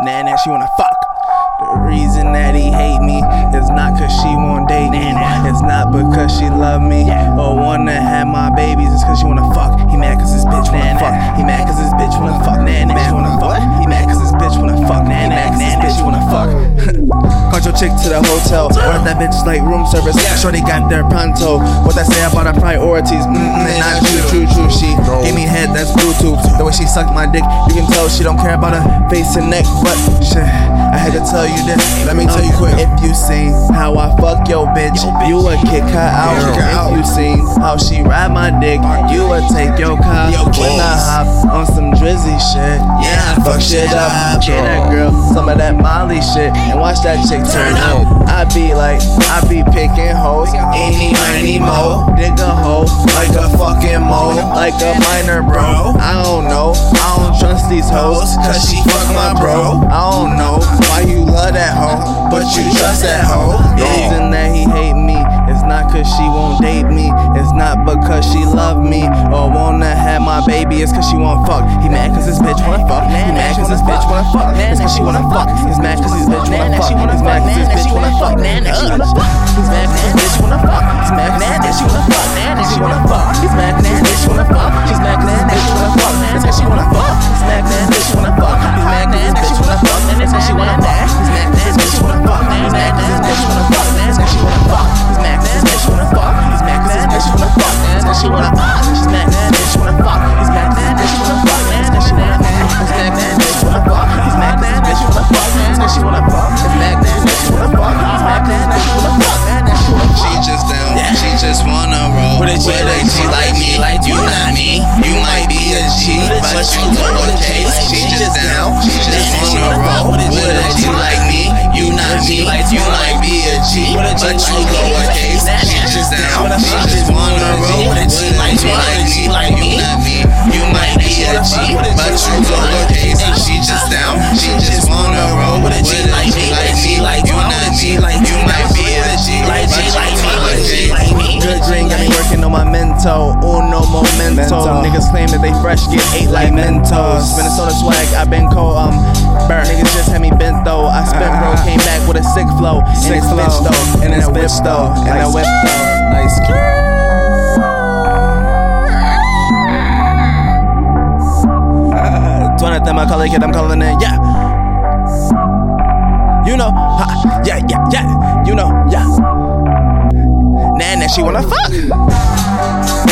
Nah, nah, she wanna fuck. The reason that he hate me is not cause she won't date me. It's not because she love me or wanna have my babies. It's cause she wanna fuck. He mad cause his bitch wanna chick to the hotel. Ordered that bitch like room service. Shorty got their pronto. What I say about her priorities? Mm-mm, not true, true, true. She gave me head that's Bluetooth. The way she sucked my dick, you can tell she don't care about her face and neck. But shit, I had to tell you this. Let me tell uh. you quick. If you seen fuck bitch, you would kick her out. If you seen how she ride my dick, you would take your car. Yo, When I hop on some drizzy shit, yeah, I fuck shit up. Get that girl some of that Molly shit and watch that chick turn up. I be like, I be picking hoes, any, miny, mo, dig a hoe like a fucking mo, like a minor bro. I don't know, I don't trust these hoes, cause she fuck my bro. I don't know but you trust that hoe. The reason that he hate me is not cause she won't date me, it's not because she love me or wanna have my baby, it's cause she wanna fuck. He mad cause his bitch wanna fuck. He mad cause his bitch wanna fuck. It's cause she wanna fuck. He's mad cause his bitch wanna fuck. He's mad cause his bitch wanna fuck. He's mad cause his bitch But you lowercase. She just down, she just on my mental. Uno momento. Mental. Niggas claim that they fresh, get ate like Mentos. Minnesota swag, i been cold. Um, burn. Niggas just had me bent though. I spent bro, came back with a sick flow. Sick and it's flow. bitch though. And it's bitch though. And I Nice. whip though. Nice. Them I call it kid, I'm calling it, yeah. You know, ha, yeah, yeah, yeah. You know, yeah she wanna fuck.